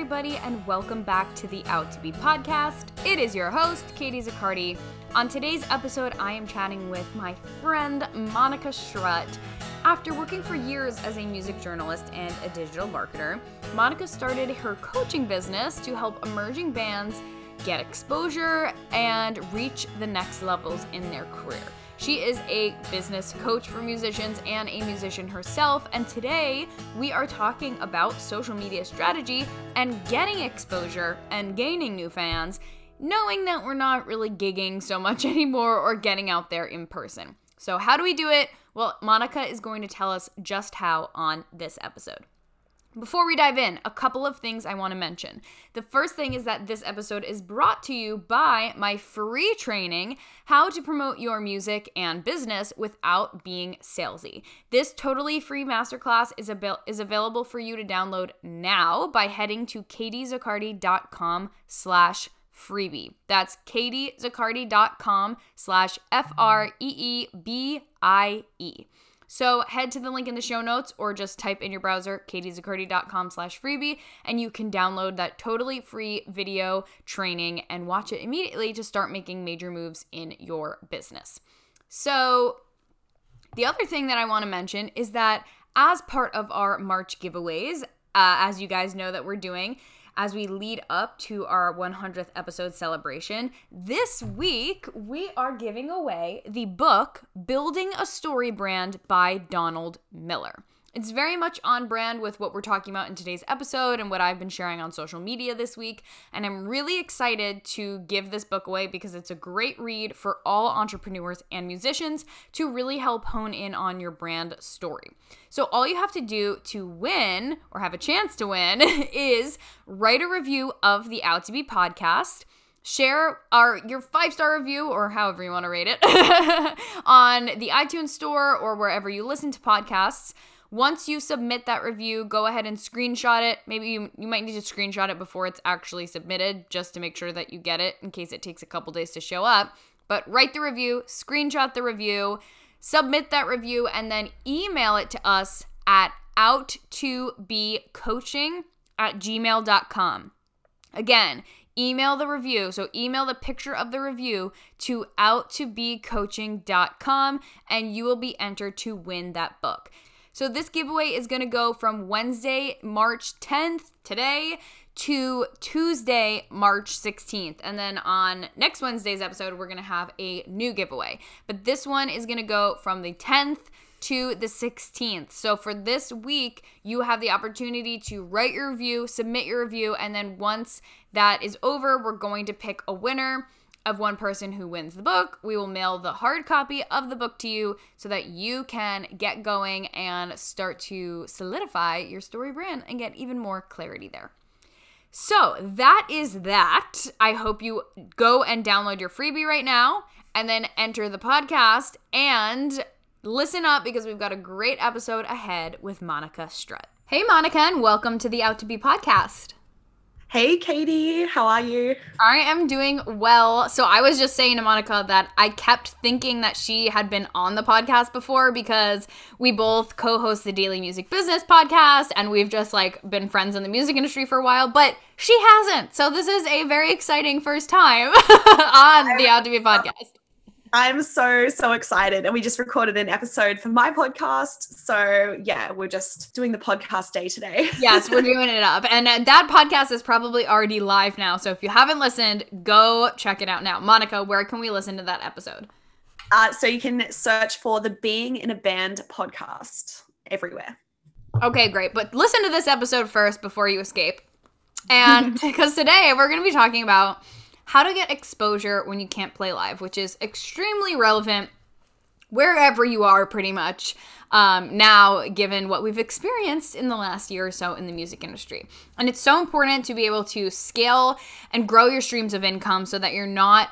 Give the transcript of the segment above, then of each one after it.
everybody, and welcome back to the Out to Be podcast. It is your host, Katie Zaccardi. On today's episode, I am chatting with my friend Monica Strut. After working for years as a music journalist and a digital marketer, Monica started her coaching business to help emerging bands get exposure and reach the next levels in their career. She is a business coach for musicians and a musician herself, and today we are talking about social media strategy and getting exposure and gaining new fans, knowing that we're not really gigging so much anymore or getting out there in person. So, how do we do it? Well, Monica is going to tell us just how on this episode. Before we dive in, a couple of things I want to mention. The first thing is that this episode is brought to you by my free training, How to Promote Your Music and Business Without Being Salesy. This totally free masterclass is, ab- is available for you to download now by heading to katiezaccardi.com slash freebie. That's katiezaccardi.com slash F-R-E-E-B-I-E. So head to the link in the show notes or just type in your browser katiezaccardi.com slash freebie and you can download that totally free video training and watch it immediately to start making major moves in your business. So the other thing that I want to mention is that as part of our March giveaways, uh, as you guys know that we're doing, as we lead up to our 100th episode celebration. This week, we are giving away the book Building a Story Brand by Donald Miller. It's very much on brand with what we're talking about in today's episode and what I've been sharing on social media this week. And I'm really excited to give this book away because it's a great read for all entrepreneurs and musicians to really help hone in on your brand story. So, all you have to do to win or have a chance to win is write a review of the Out to Be podcast share our your five star review or however you want to rate it on the iTunes store or wherever you listen to podcasts. Once you submit that review, go ahead and screenshot it. Maybe you, you might need to screenshot it before it's actually submitted just to make sure that you get it in case it takes a couple days to show up. But write the review, screenshot the review, submit that review, and then email it to us at out to be coaching at gmail.com. Again, email the review. So email the picture of the review to outtobecoaching.com and you will be entered to win that book. So this giveaway is going to go from Wednesday, March 10th, today, to Tuesday, March 16th. And then on next Wednesday's episode, we're going to have a new giveaway. But this one is going to go from the 10th to the 16th. So for this week, you have the opportunity to write your review, submit your review, and then once that is over, we're going to pick a winner of one person who wins the book. We will mail the hard copy of the book to you so that you can get going and start to solidify your story brand and get even more clarity there. So, that is that. I hope you go and download your freebie right now and then enter the podcast and listen up because we've got a great episode ahead with Monica Strut. Hey, Monica, and welcome to the Out to Be podcast. Hey, Katie, how are you? I am doing well. So, I was just saying to Monica that I kept thinking that she had been on the podcast before because we both co host the Daily Music Business podcast and we've just like been friends in the music industry for a while, but she hasn't. So, this is a very exciting first time on the Out to Be oh, podcast. I'm so, so excited. And we just recorded an episode for my podcast. So, yeah, we're just doing the podcast day today. yes, we're doing it up. And uh, that podcast is probably already live now. So, if you haven't listened, go check it out now. Monica, where can we listen to that episode? Uh, so, you can search for the Being in a Band podcast everywhere. Okay, great. But listen to this episode first before you escape. And because today we're going to be talking about how to get exposure when you can't play live, which is extremely relevant wherever you are, pretty much. Um, now, given what we've experienced in the last year or so in the music industry. And it's so important to be able to scale and grow your streams of income so that you're not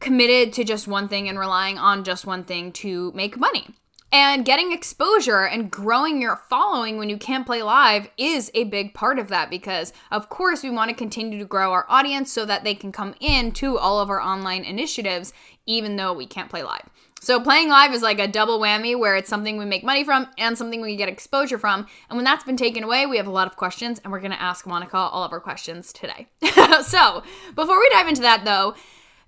committed to just one thing and relying on just one thing to make money. And getting exposure and growing your following when you can't play live is a big part of that because, of course, we want to continue to grow our audience so that they can come in to all of our online initiatives, even though we can't play live. So, playing live is like a double whammy where it's something we make money from and something we get exposure from. And when that's been taken away, we have a lot of questions, and we're going to ask Monica all of our questions today. so, before we dive into that, though,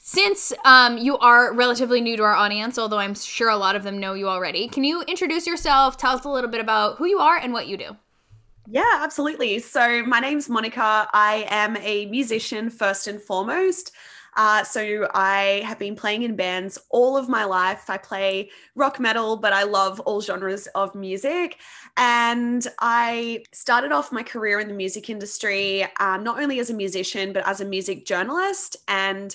since um, you are relatively new to our audience, although I'm sure a lot of them know you already, can you introduce yourself? Tell us a little bit about who you are and what you do. Yeah, absolutely. So, my name's Monica. I am a musician first and foremost. Uh, so I have been playing in bands all of my life. I play rock metal, but I love all genres of music. And I started off my career in the music industry, um, not only as a musician, but as a music journalist. And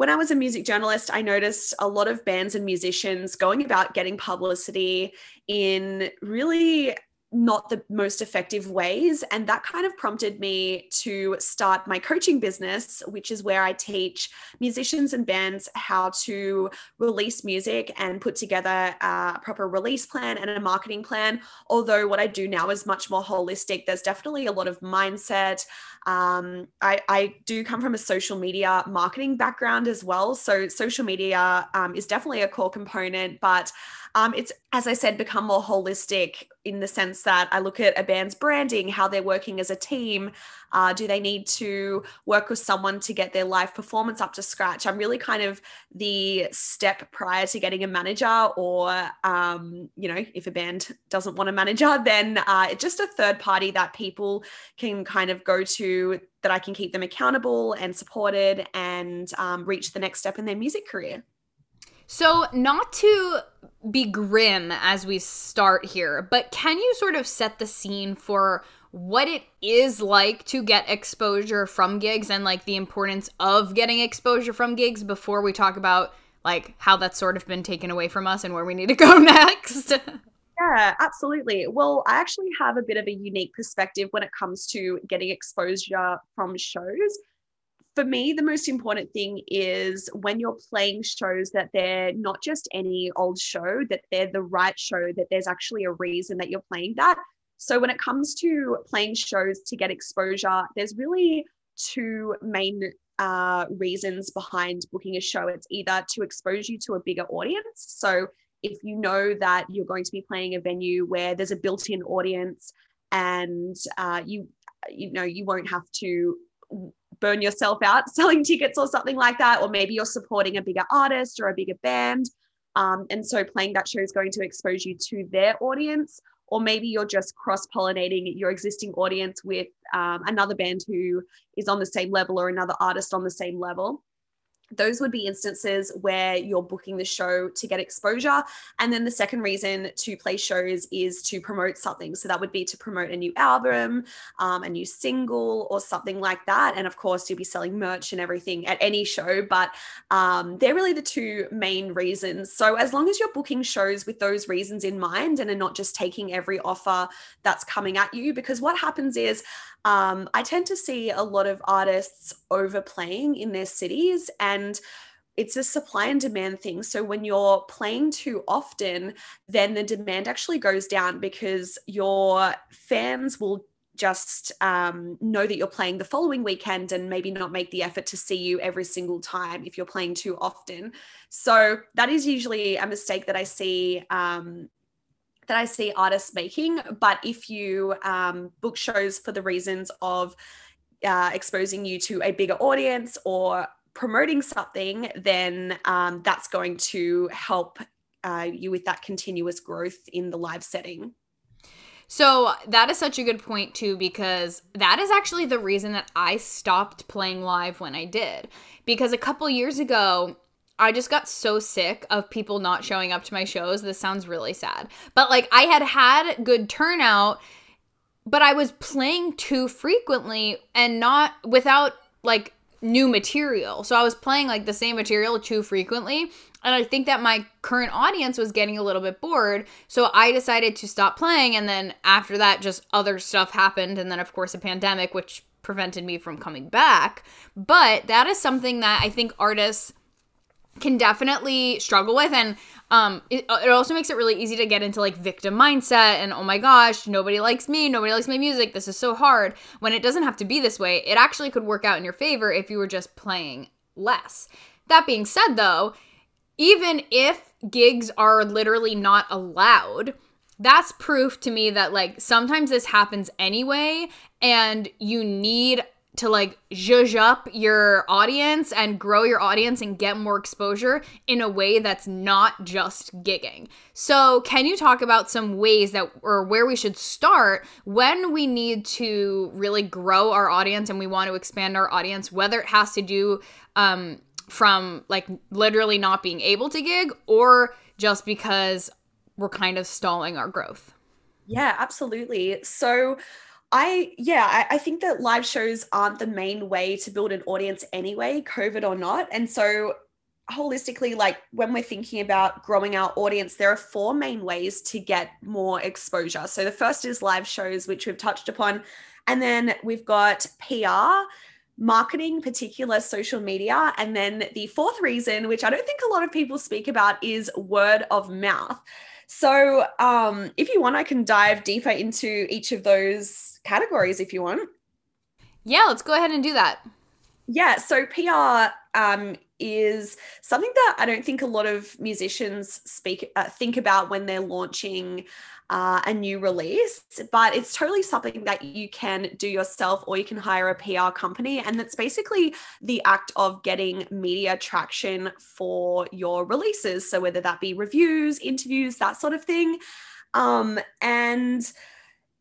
when I was a music journalist, I noticed a lot of bands and musicians going about getting publicity in really not the most effective ways. And that kind of prompted me to start my coaching business, which is where I teach musicians and bands how to release music and put together a proper release plan and a marketing plan. Although what I do now is much more holistic, there's definitely a lot of mindset. Um, I, I, do come from a social media marketing background as well. So social media um, is definitely a core component, but um, it's, as I said, become more holistic in the sense that I look at a band's branding, how they're working as a team. Uh, do they need to work with someone to get their live performance up to scratch? I'm really kind of the step prior to getting a manager, or, um, you know, if a band doesn't want a manager, then uh, it's just a third party that people can kind of go to that I can keep them accountable and supported and um, reach the next step in their music career. So, not to be grim as we start here, but can you sort of set the scene for what it is like to get exposure from gigs and like the importance of getting exposure from gigs before we talk about like how that's sort of been taken away from us and where we need to go next? Yeah, absolutely. Well, I actually have a bit of a unique perspective when it comes to getting exposure from shows for me, the most important thing is when you're playing shows that they're not just any old show, that they're the right show, that there's actually a reason that you're playing that. So when it comes to playing shows to get exposure, there's really two main uh, reasons behind booking a show. It's either to expose you to a bigger audience. So if you know that you're going to be playing a venue where there's a built-in audience and uh, you you know you won't have to burn yourself out selling tickets or something like that. Or maybe you're supporting a bigger artist or a bigger band. Um, and so playing that show is going to expose you to their audience. Or maybe you're just cross pollinating your existing audience with um, another band who is on the same level or another artist on the same level those would be instances where you're booking the show to get exposure. And then the second reason to play shows is to promote something. So that would be to promote a new album, um, a new single, or something like that. And of course, you'll be selling merch and everything at any show. But um, they're really the two main reasons. So as long as you're booking shows with those reasons in mind and are not just taking every offer that's coming at you, because what happens is, um, I tend to see a lot of artists overplaying in their cities and it's a supply and demand thing. So when you're playing too often, then the demand actually goes down because your fans will just um, know that you're playing the following weekend and maybe not make the effort to see you every single time if you're playing too often. So that is usually a mistake that I see um, that I see artists making. But if you um, book shows for the reasons of uh, exposing you to a bigger audience or promoting something, then um, that's going to help uh, you with that continuous growth in the live setting. So that is such a good point too because that is actually the reason that I stopped playing live when I did. Because a couple years ago, I just got so sick of people not showing up to my shows. This sounds really sad. But like I had had good turnout, but I was playing too frequently and not without like new material. So I was playing like the same material too frequently. And I think that my current audience was getting a little bit bored. So I decided to stop playing. And then after that, just other stuff happened. And then, of course, a pandemic, which prevented me from coming back. But that is something that I think artists can definitely struggle with. And um, it, uh, it also makes it really easy to get into like victim mindset and oh my gosh, nobody likes me, nobody likes my music, this is so hard. When it doesn't have to be this way, it actually could work out in your favor if you were just playing less. That being said, though, even if gigs are literally not allowed, that's proof to me that like sometimes this happens anyway and you need to like zhuzh up your audience and grow your audience and get more exposure in a way that's not just gigging. So, can you talk about some ways that or where we should start when we need to really grow our audience and we want to expand our audience, whether it has to do um, from like literally not being able to gig or just because we're kind of stalling our growth? Yeah, absolutely. So, I yeah, I, I, think that live shows aren't the main way to build an audience anyway, COVID or not. And so holistically, like when we're thinking about growing our audience, there are four main ways to get more exposure. So the first is live shows, which we've touched upon. And then we've got PR, marketing, particular social media. And then the fourth reason, which I don't think a lot of people speak about, is word of mouth. So, um, if you want, I can dive deeper into each of those categories if you want. Yeah, let's go ahead and do that. Yeah, so PR um, is something that I don't think a lot of musicians speak uh, think about when they're launching uh, a new release, but it's totally something that you can do yourself or you can hire a PR company. And that's basically the act of getting media traction for your releases. So, whether that be reviews, interviews, that sort of thing. Um, and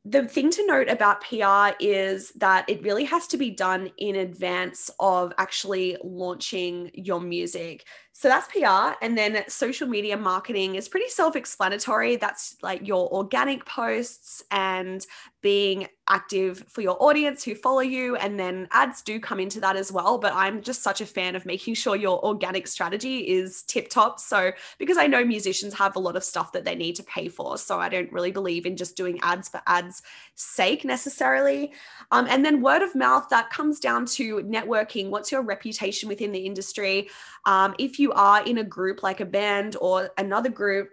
the thing to note about PR is that it really has to be done in advance of actually launching your music. So that's PR. And then social media marketing is pretty self explanatory. That's like your organic posts and being active for your audience who follow you. And then ads do come into that as well. But I'm just such a fan of making sure your organic strategy is tip top. So, because I know musicians have a lot of stuff that they need to pay for. So, I don't really believe in just doing ads for ads' sake necessarily. Um, and then word of mouth, that comes down to networking. What's your reputation within the industry? Um, if you are in a group like a band or another group,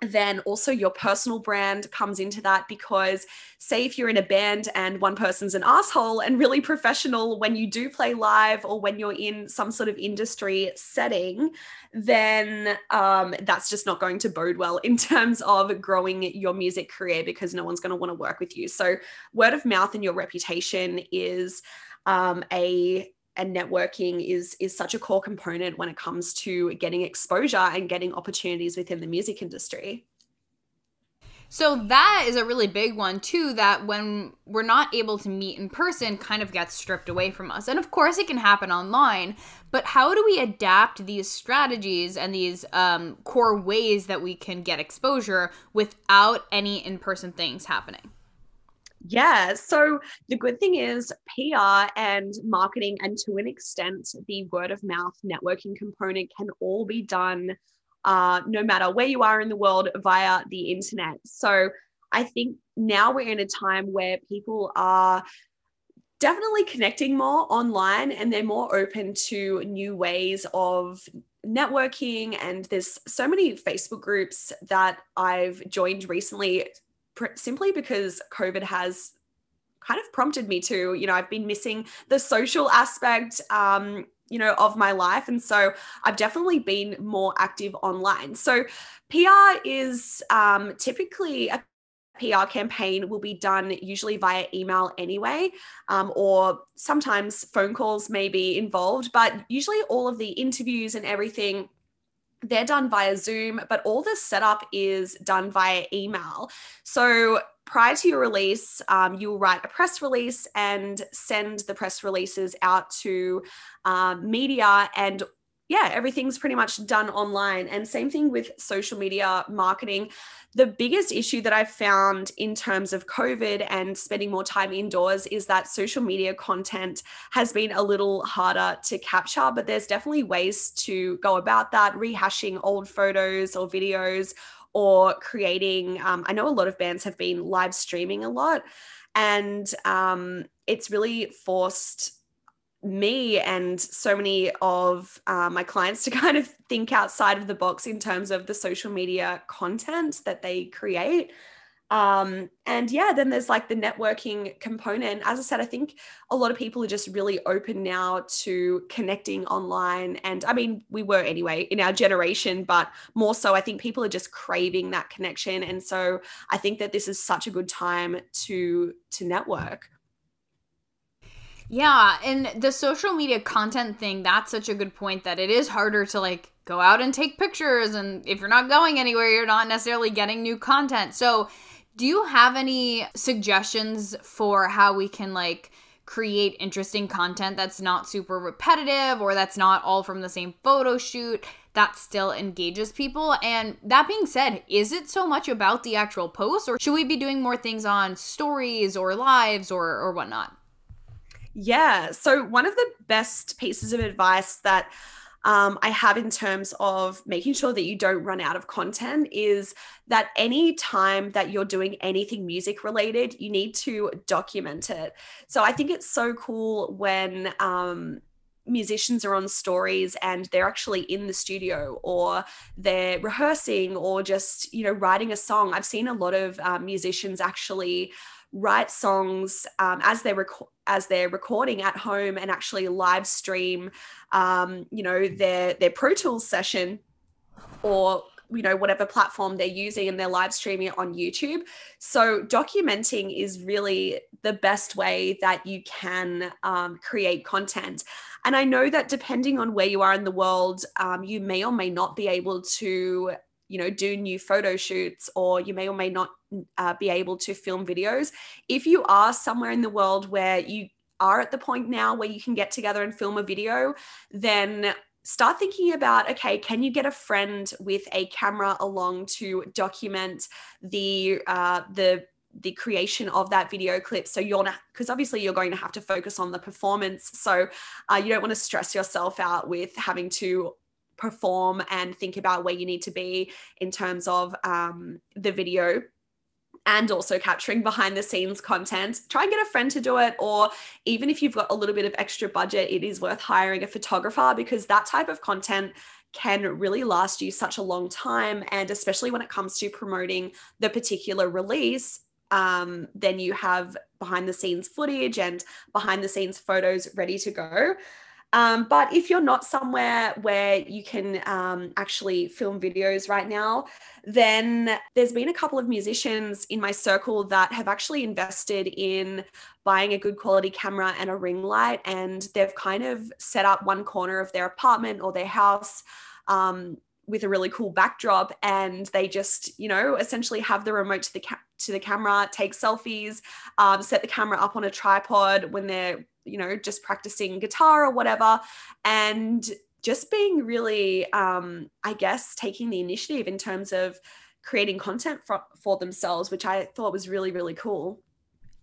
then also your personal brand comes into that because say if you're in a band and one person's an asshole and really professional when you do play live or when you're in some sort of industry setting then um, that's just not going to bode well in terms of growing your music career because no one's going to want to work with you. So word of mouth and your reputation is um, a and networking is is such a core component when it comes to getting exposure and getting opportunities within the music industry. So that is a really big one too that when we're not able to meet in person kind of gets stripped away from us. And of course it can happen online, but how do we adapt these strategies and these um, core ways that we can get exposure without any in-person things happening? Yeah. So the good thing is PR and marketing, and to an extent, the word of mouth networking component can all be done uh, no matter where you are in the world via the internet. So I think now we're in a time where people are definitely connecting more online and they're more open to new ways of networking and there's so many facebook groups that i've joined recently pr- simply because COVID has kind of prompted me to, you know, I've been missing the social aspect, um, you know, of my life. And so I've definitely been more active online. So PR is um, typically a PR campaign will be done usually via email anyway, um, or sometimes phone calls may be involved, but usually all of the interviews and everything they're done via Zoom, but all the setup is done via email. So prior to your release, um, you'll write a press release and send the press releases out to um, media and yeah, everything's pretty much done online. And same thing with social media marketing. The biggest issue that I've found in terms of COVID and spending more time indoors is that social media content has been a little harder to capture, but there's definitely ways to go about that, rehashing old photos or videos or creating. Um, I know a lot of bands have been live streaming a lot, and um, it's really forced me and so many of uh, my clients to kind of think outside of the box in terms of the social media content that they create. Um, and yeah, then there's like the networking component. As I said, I think a lot of people are just really open now to connecting online. And I mean, we were anyway in our generation, but more so, I think people are just craving that connection. And so I think that this is such a good time to to network. Yeah, and the social media content thing, that's such a good point that it is harder to like go out and take pictures and if you're not going anywhere, you're not necessarily getting new content. So, do you have any suggestions for how we can like create interesting content that's not super repetitive or that's not all from the same photo shoot that still engages people? And that being said, is it so much about the actual post or should we be doing more things on stories or lives or or whatnot? Yeah. So, one of the best pieces of advice that um, I have in terms of making sure that you don't run out of content is that any time that you're doing anything music related, you need to document it. So, I think it's so cool when, um, musicians are on stories and they're actually in the studio or they're rehearsing or just you know writing a song i've seen a lot of um, musicians actually write songs um, as they're as they're recording at home and actually live stream um, you know their their pro tools session or you know whatever platform they're using and they're live streaming it on youtube. So documenting is really the best way that you can um, create content. And i know that depending on where you are in the world um, you may or may not be able to you know do new photo shoots or you may or may not uh, be able to film videos. If you are somewhere in the world where you are at the point now where you can get together and film a video then start thinking about okay can you get a friend with a camera along to document the uh, the the creation of that video clip? So you're not because obviously you're going to have to focus on the performance. So uh, you don't want to stress yourself out with having to perform and think about where you need to be in terms of um, the video and also capturing behind the scenes content. Try and get a friend to do it, or even if you've got a little bit of extra budget, it is worth hiring a photographer because that type of content can really last you such a long time. And especially when it comes to promoting the particular release, um, then you have behind the scenes footage and behind the scenes photos ready to go. Um, but if you're not somewhere where you can um, actually film videos right now, then there's been a couple of musicians in my circle that have actually invested in buying a good quality camera and a ring light. And they've kind of set up one corner of their apartment or their house. Um, with a really cool backdrop and they just you know essentially have the remote to the ca- to the camera take selfies um, set the camera up on a tripod when they're you know, just practicing guitar or whatever. And just being really, um, I guess, taking the initiative in terms of creating content for, for themselves, which I thought was really, really cool.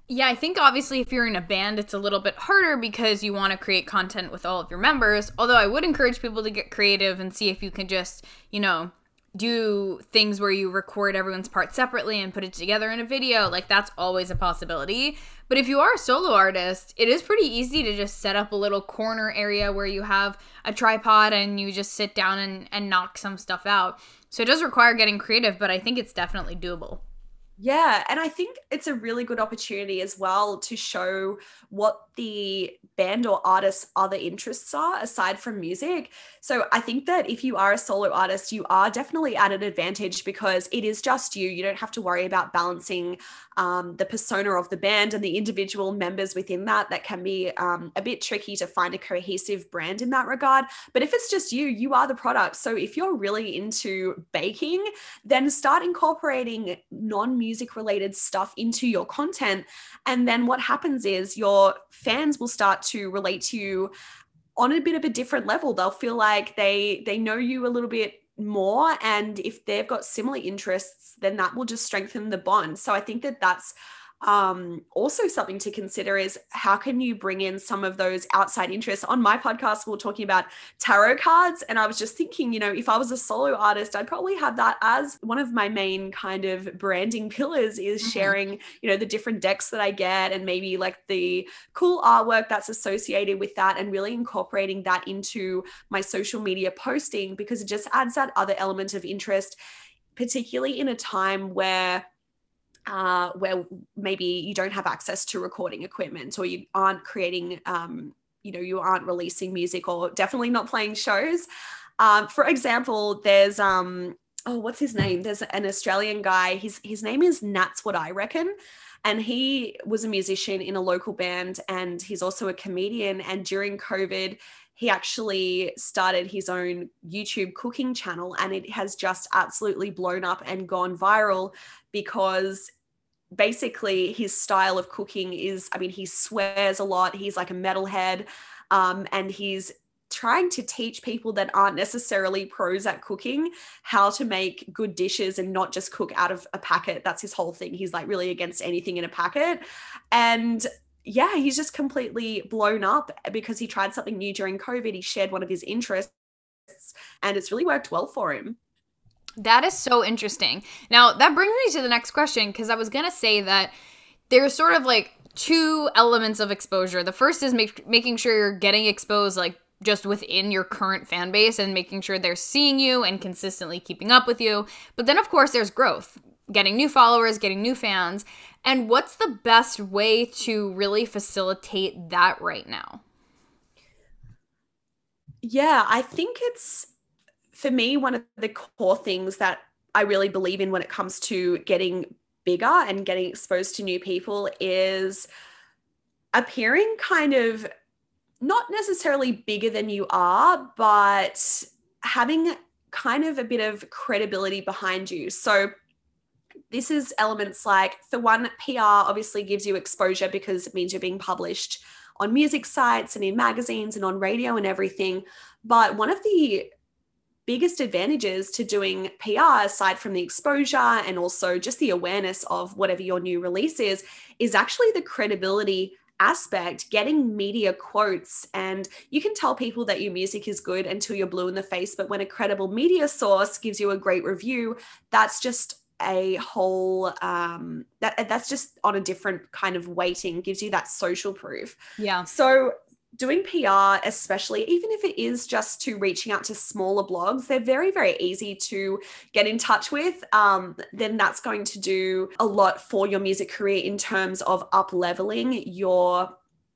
Yeah, I think obviously if you're in a band, it's a little bit harder because you want to create content with all of your members. Although I would encourage people to get creative and see if you can just, you know, do things where you record everyone's part separately and put it together in a video. Like that's always a possibility. But if you are a solo artist, it is pretty easy to just set up a little corner area where you have a tripod and you just sit down and, and knock some stuff out. So it does require getting creative, but I think it's definitely doable. Yeah, and I think it's a really good opportunity as well to show what the band or artist's other interests are aside from music. So I think that if you are a solo artist, you are definitely at an advantage because it is just you. You don't have to worry about balancing um, the persona of the band and the individual members within that. That can be um, a bit tricky to find a cohesive brand in that regard. But if it's just you, you are the product. So if you're really into baking, then start incorporating non music related stuff into your content. And then what happens is your fans will start to relate to you on a bit of a different level they'll feel like they they know you a little bit more and if they've got similar interests then that will just strengthen the bond. So i think that that's um, also something to consider is how can you bring in some of those outside interests on my podcast we are talking about tarot cards and i was just thinking you know if i was a solo artist i'd probably have that as one of my main kind of branding pillars is mm-hmm. sharing you know the different decks that i get and maybe like the cool artwork that's associated with that and really incorporating that into my social media posting because it just adds that other element of interest particularly in a time where uh, where maybe you don't have access to recording equipment or you aren't creating, um, you know, you aren't releasing music or definitely not playing shows. Um, for example, there's um, oh, what's his name? There's an Australian guy. His his name is Nat's What I Reckon. And he was a musician in a local band, and he's also a comedian. And during COVID, he actually started his own YouTube cooking channel and it has just absolutely blown up and gone viral because basically his style of cooking is i mean he swears a lot he's like a metalhead um, and he's trying to teach people that aren't necessarily pros at cooking how to make good dishes and not just cook out of a packet. That's his whole thing. He's like really against anything in a packet. And yeah he's just completely blown up eh, because he tried something new during covid he shared one of his interests and it's really worked well for him that is so interesting. Now, that brings me to the next question because I was going to say that there's sort of like two elements of exposure. The first is make, making sure you're getting exposed like just within your current fan base and making sure they're seeing you and consistently keeping up with you. But then, of course, there's growth, getting new followers, getting new fans. And what's the best way to really facilitate that right now? Yeah, I think it's for me, one of the core things that I really believe in when it comes to getting bigger and getting exposed to new people is appearing kind of not necessarily bigger than you are, but having kind of a bit of credibility behind you. So, this is elements like, for one, PR obviously gives you exposure because it means you're being published on music sites and in magazines and on radio and everything. But one of the biggest advantages to doing PR, aside from the exposure and also just the awareness of whatever your new release is, is actually the credibility aspect, getting media quotes. And you can tell people that your music is good until you're blue in the face. But when a credible media source gives you a great review, that's just a whole um that that's just on a different kind of weighting gives you that social proof yeah so doing PR, especially even if it is just to reaching out to smaller blogs, they're very, very easy to get in touch with. Um, then that's going to do a lot for your music career in terms of up leveling your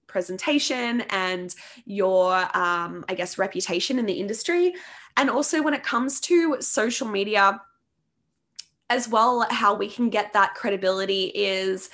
presentation and your, um, I guess, reputation in the industry. And also when it comes to social media, as well, how we can get that credibility is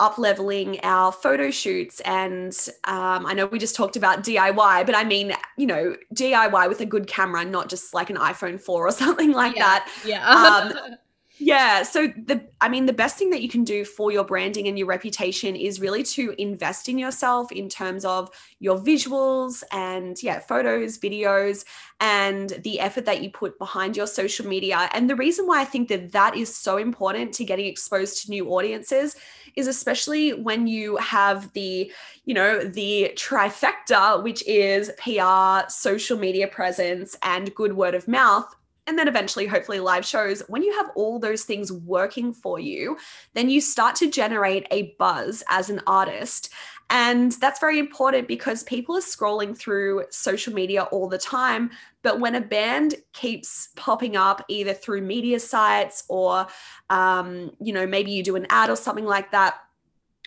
up leveling our photo shoots. And um, i know we just talked about diy but i mean you know diy with a good camera not just like an iphone 4 or something like yeah, that. yeah. Um, yeah. So the I mean the best thing that you can do for your branding and your reputation is really to invest in yourself in terms of your visuals and yeah, photos, videos and the effort that you put behind your social media. And the reason why I think that that is so important to getting exposed to new audiences is especially when you have the, you know, the trifecta which is PR, social media presence and good word of mouth and then eventually hopefully live shows when you have all those things working for you then you start to generate a buzz as an artist. And that's very important because people are scrolling through social media all the time but when a band keeps popping up either through media sites or um, you know maybe you do an ad or something like that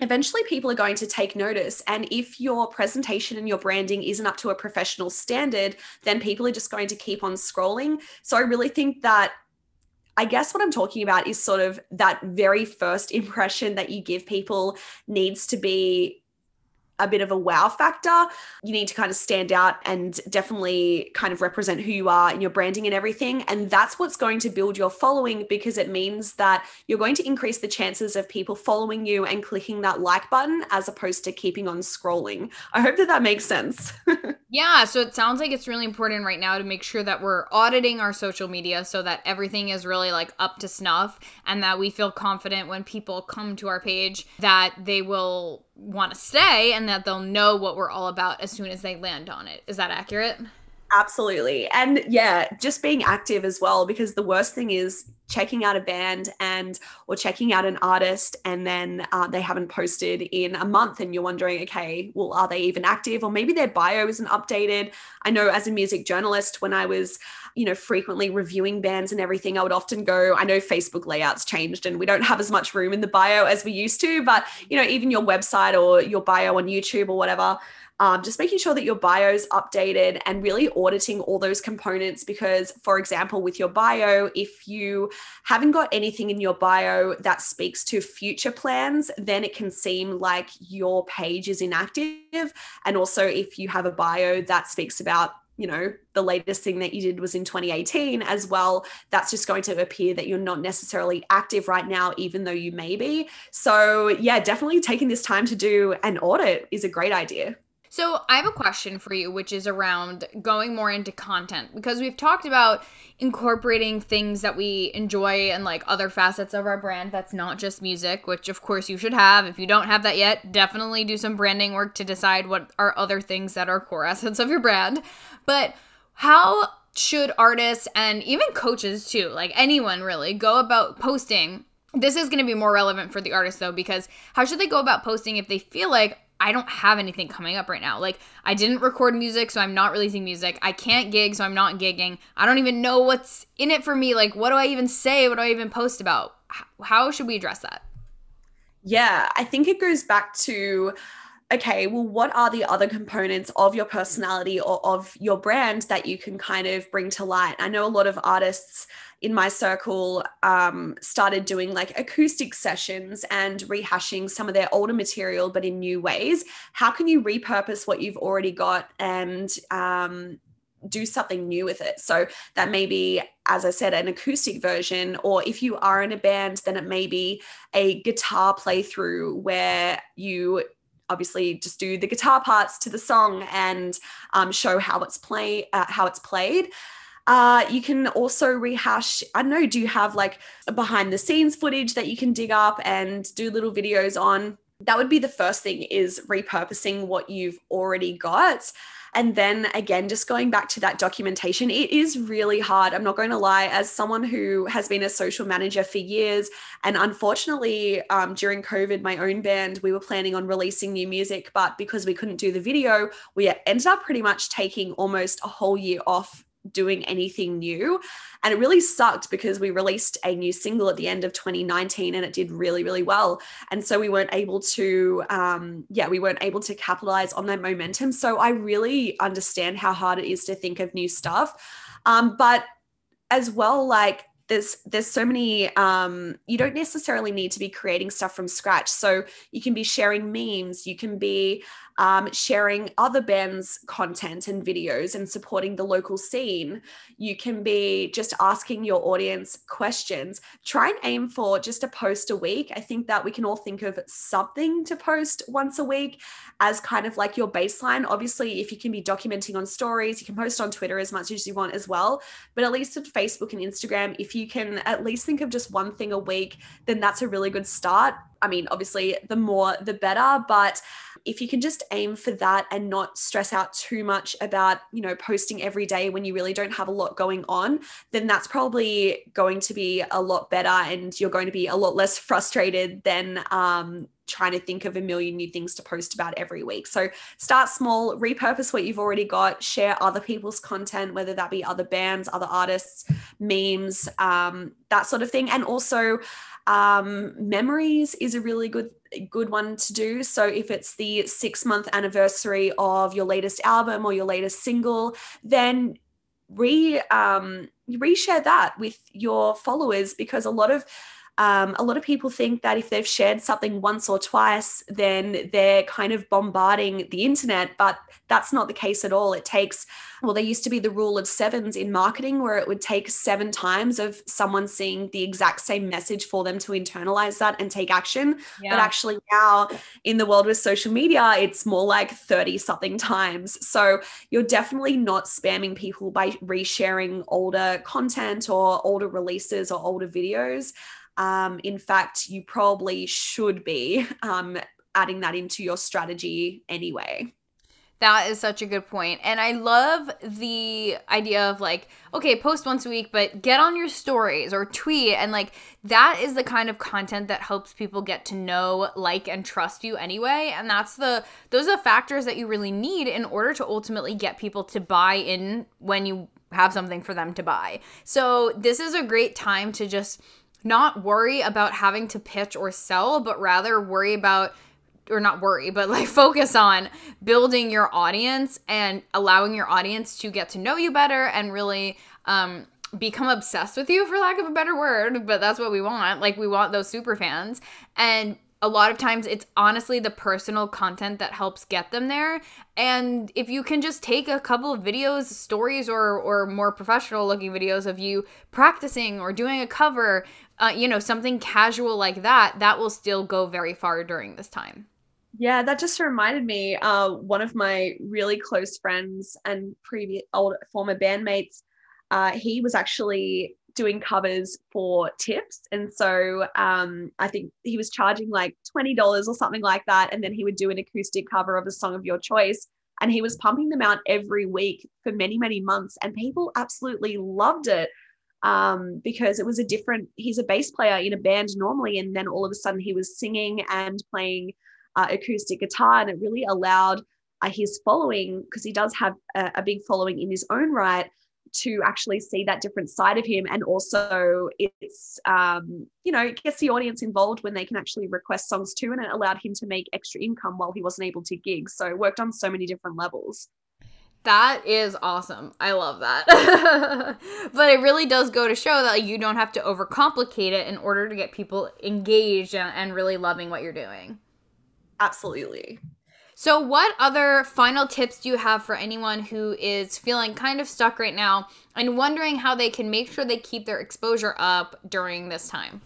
eventually people are going to take notice. And if your presentation and your branding isn't up to a professional standard, then people are just going to keep on scrolling. So I really think that. I guess what I'm talking about is sort of that very first impression that you give people needs to be a bit of a wow factor. You need to kind of stand out and definitely kind of represent who you are in your branding and everything. And that's what's going to build your following because it means that you're going to increase the chances of people following you and clicking that like button as opposed to keeping on scrolling. I hope that that makes sense. yeah. So it sounds like it's really important right now to make sure that we're auditing our social media so that everything is really like up to snuff and that we feel confident when people come to our page that they will want to stay and that they'll know what we're all about as soon as they land on it. Is that accurate? Absolutely. And yeah, just being active as well, because the worst thing is checking out a band and or checking out an artist and then uh, they haven't posted in a month and you're wondering okay well are they even active or maybe their bio isn't updated i know as a music journalist when i was you know frequently reviewing bands and everything i would often go i know facebook layouts changed and we don't have as much room in the bio as we used to but you know even your website or your bio on youtube or whatever um, just making sure that your bio is updated and really auditing all those components. Because, for example, with your bio, if you haven't got anything in your bio that speaks to future plans, then it can seem like your page is inactive. And also, if you have a bio that speaks about you know the latest thing that you did was in 2018 as well. That's just going to appear that you're not necessarily active right now even though you may be. So yeah definitely taking this time to do an audit is a great idea so, I have a question for you, which is around going more into content because we've talked about incorporating things that we enjoy and like other facets of our brand that's not just music, which of course you should have. If you don't have that yet, definitely do some branding work to decide what are other things that are core assets of your brand. But how should artists and even coaches too, like anyone really, go about posting? This is going to be more relevant for the artist though, because how should they go about posting if they feel like, I don't have anything coming up right now. Like, I didn't record music, so I'm not releasing music. I can't gig, so I'm not gigging. I don't even know what's in it for me. Like, what do I even say? What do I even post about? How should we address that? Yeah, I think it goes back to okay, well, what are the other components of your personality or of your brand that you can kind of bring to light? I know a lot of artists in my circle um, started doing like acoustic sessions and rehashing some of their older material, but in new ways. How can you repurpose what you've already got and um, do something new with it. So that may be, as I said, an acoustic version, or if you are in a band, then it may be a guitar playthrough where you obviously just do the guitar parts to the song and um, show how it's play uh, how it's played. Uh, you can also rehash. I don't know. Do you have like behind the scenes footage that you can dig up and do little videos on? That would be the first thing is repurposing what you've already got. And then again, just going back to that documentation, it is really hard. I'm not going to lie, as someone who has been a social manager for years, and unfortunately, um, during COVID, my own band, we were planning on releasing new music, but because we couldn't do the video, we ended up pretty much taking almost a whole year off doing anything new. And it really sucked because we released a new single at the end of 2019 and it did really, really well. And so we weren't able to, um, yeah, we weren't able to capitalize on that momentum. So I really understand how hard it is to think of new stuff. Um, but as well, like there's there's so many um, you don't necessarily need to be creating stuff from scratch so you can be sharing memes you can be um, sharing other bands' content and videos and supporting the local scene. You can be just asking your audience questions. Try and aim for just a post a week. I think that we can all think of something to post once a week as kind of like your baseline. Obviously, if you can be documenting on stories, you can post on Twitter as much as you want as well. But at least at Facebook and Instagram, if you can at least think of just one thing a week, then that's a really good start. I mean, obviously, the more the better, but if you can just aim for that and not stress out too much about, you know, posting every day when you really don't have a lot going on, then that's probably going to be a lot better and you're going to be a lot less frustrated than um, trying to think of a million new things to post about every week. So start small, repurpose what you've already got, share other people's content, whether that be other bands, other artists, memes, um, that sort of thing. And also, um, memories is a really good good one to do. So if it's the six month anniversary of your latest album or your latest single, then re um, reshare that with your followers because a lot of um, a lot of people think that if they've shared something once or twice, then they're kind of bombarding the internet, but that's not the case at all. It takes, well, there used to be the rule of sevens in marketing where it would take seven times of someone seeing the exact same message for them to internalize that and take action. Yeah. But actually, now in the world with social media, it's more like 30 something times. So you're definitely not spamming people by resharing older content or older releases or older videos. Um, in fact, you probably should be um, adding that into your strategy anyway. That is such a good point. And I love the idea of like, okay, post once a week, but get on your stories or tweet. And like, that is the kind of content that helps people get to know, like, and trust you anyway. And that's the, those are the factors that you really need in order to ultimately get people to buy in when you have something for them to buy. So this is a great time to just not worry about having to pitch or sell, but rather worry about or not worry, but like focus on building your audience and allowing your audience to get to know you better and really um, become obsessed with you, for lack of a better word. But that's what we want. Like, we want those super fans. And a lot of times it's honestly the personal content that helps get them there and if you can just take a couple of videos stories or or more professional looking videos of you practicing or doing a cover uh, you know something casual like that that will still go very far during this time. Yeah, that just reminded me. Uh, one of my really close friends and previous old former bandmates, uh, he was actually doing covers for tips, and so um, I think he was charging like twenty dollars or something like that, and then he would do an acoustic cover of a song of your choice, and he was pumping them out every week for many many months, and people absolutely loved it um, because it was a different. He's a bass player in a band normally, and then all of a sudden he was singing and playing uh, acoustic guitar, and it really allowed uh, his following, because he does have a, a big following in his own right, to actually see that different side of him and also it's um, you know it gets the audience involved when they can actually request songs too and it allowed him to make extra income while he wasn't able to gig so worked on so many different levels that is awesome. I love that. but it really does go to show that like, you don't have to overcomplicate it in order to get people engaged and, and really loving what you're doing. Absolutely. So, what other final tips do you have for anyone who is feeling kind of stuck right now and wondering how they can make sure they keep their exposure up during this time?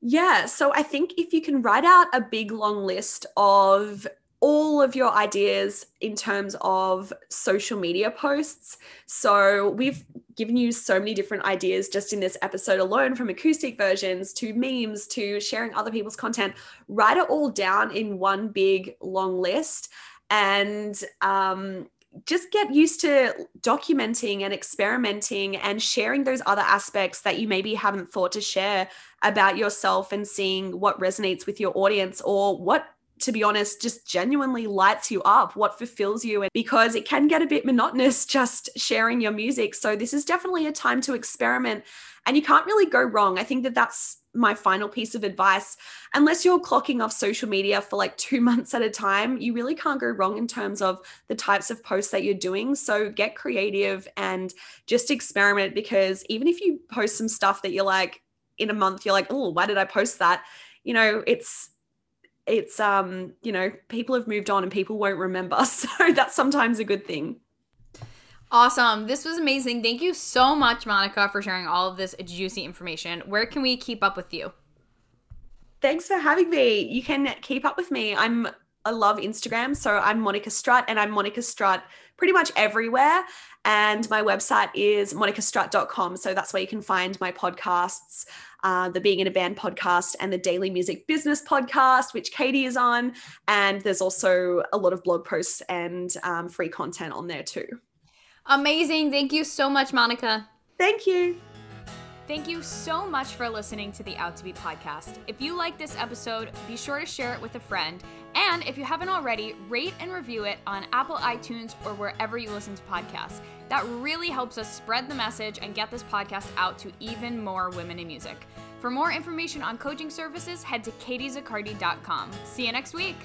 Yeah, so I think if you can write out a big long list of all of your ideas in terms of social media posts. So, we've given you so many different ideas just in this episode alone from acoustic versions to memes to sharing other people's content. Write it all down in one big long list and um, just get used to documenting and experimenting and sharing those other aspects that you maybe haven't thought to share about yourself and seeing what resonates with your audience or what to be honest, just genuinely lights you up, what fulfills you. And because it can get a bit monotonous just sharing your music. So this is definitely a time to experiment and you can't really go wrong. I think that that's my final piece of advice. Unless you're clocking off social media for like two months at a time, you really can't go wrong in terms of the types of posts that you're doing. So get creative and just experiment because even if you post some stuff that you're like, in a month, you're like, oh, why did I post that? You know, it's it's um you know people have moved on and people won't remember. So that's sometimes a good thing. Awesome. This was amazing. Thank you so much monica for sharing all of this juicy information. Where can we keep up with you? Thanks for having me. You can keep up with me. I'm I love Instagram. So I'm Monica Strut and I'm Monica Strut pretty much everywhere. And my website is monicastrut.com. So that's where you can find my podcasts, uh, the Being in a Band podcast and the Daily Music Business podcast, which Katie is on. And there's also a lot of blog posts and um, free content on there too. Amazing. Thank you so much, Monica. Thank you. Thank you so much for listening to the Out to Be podcast. If you like this episode, be sure to share it with a friend. And if you haven't already, rate and review it on Apple iTunes or wherever you listen to podcasts. That really helps us spread the message and get this podcast out to even more women in music. For more information on coaching services, head to katiezaccardi.com. See you next week.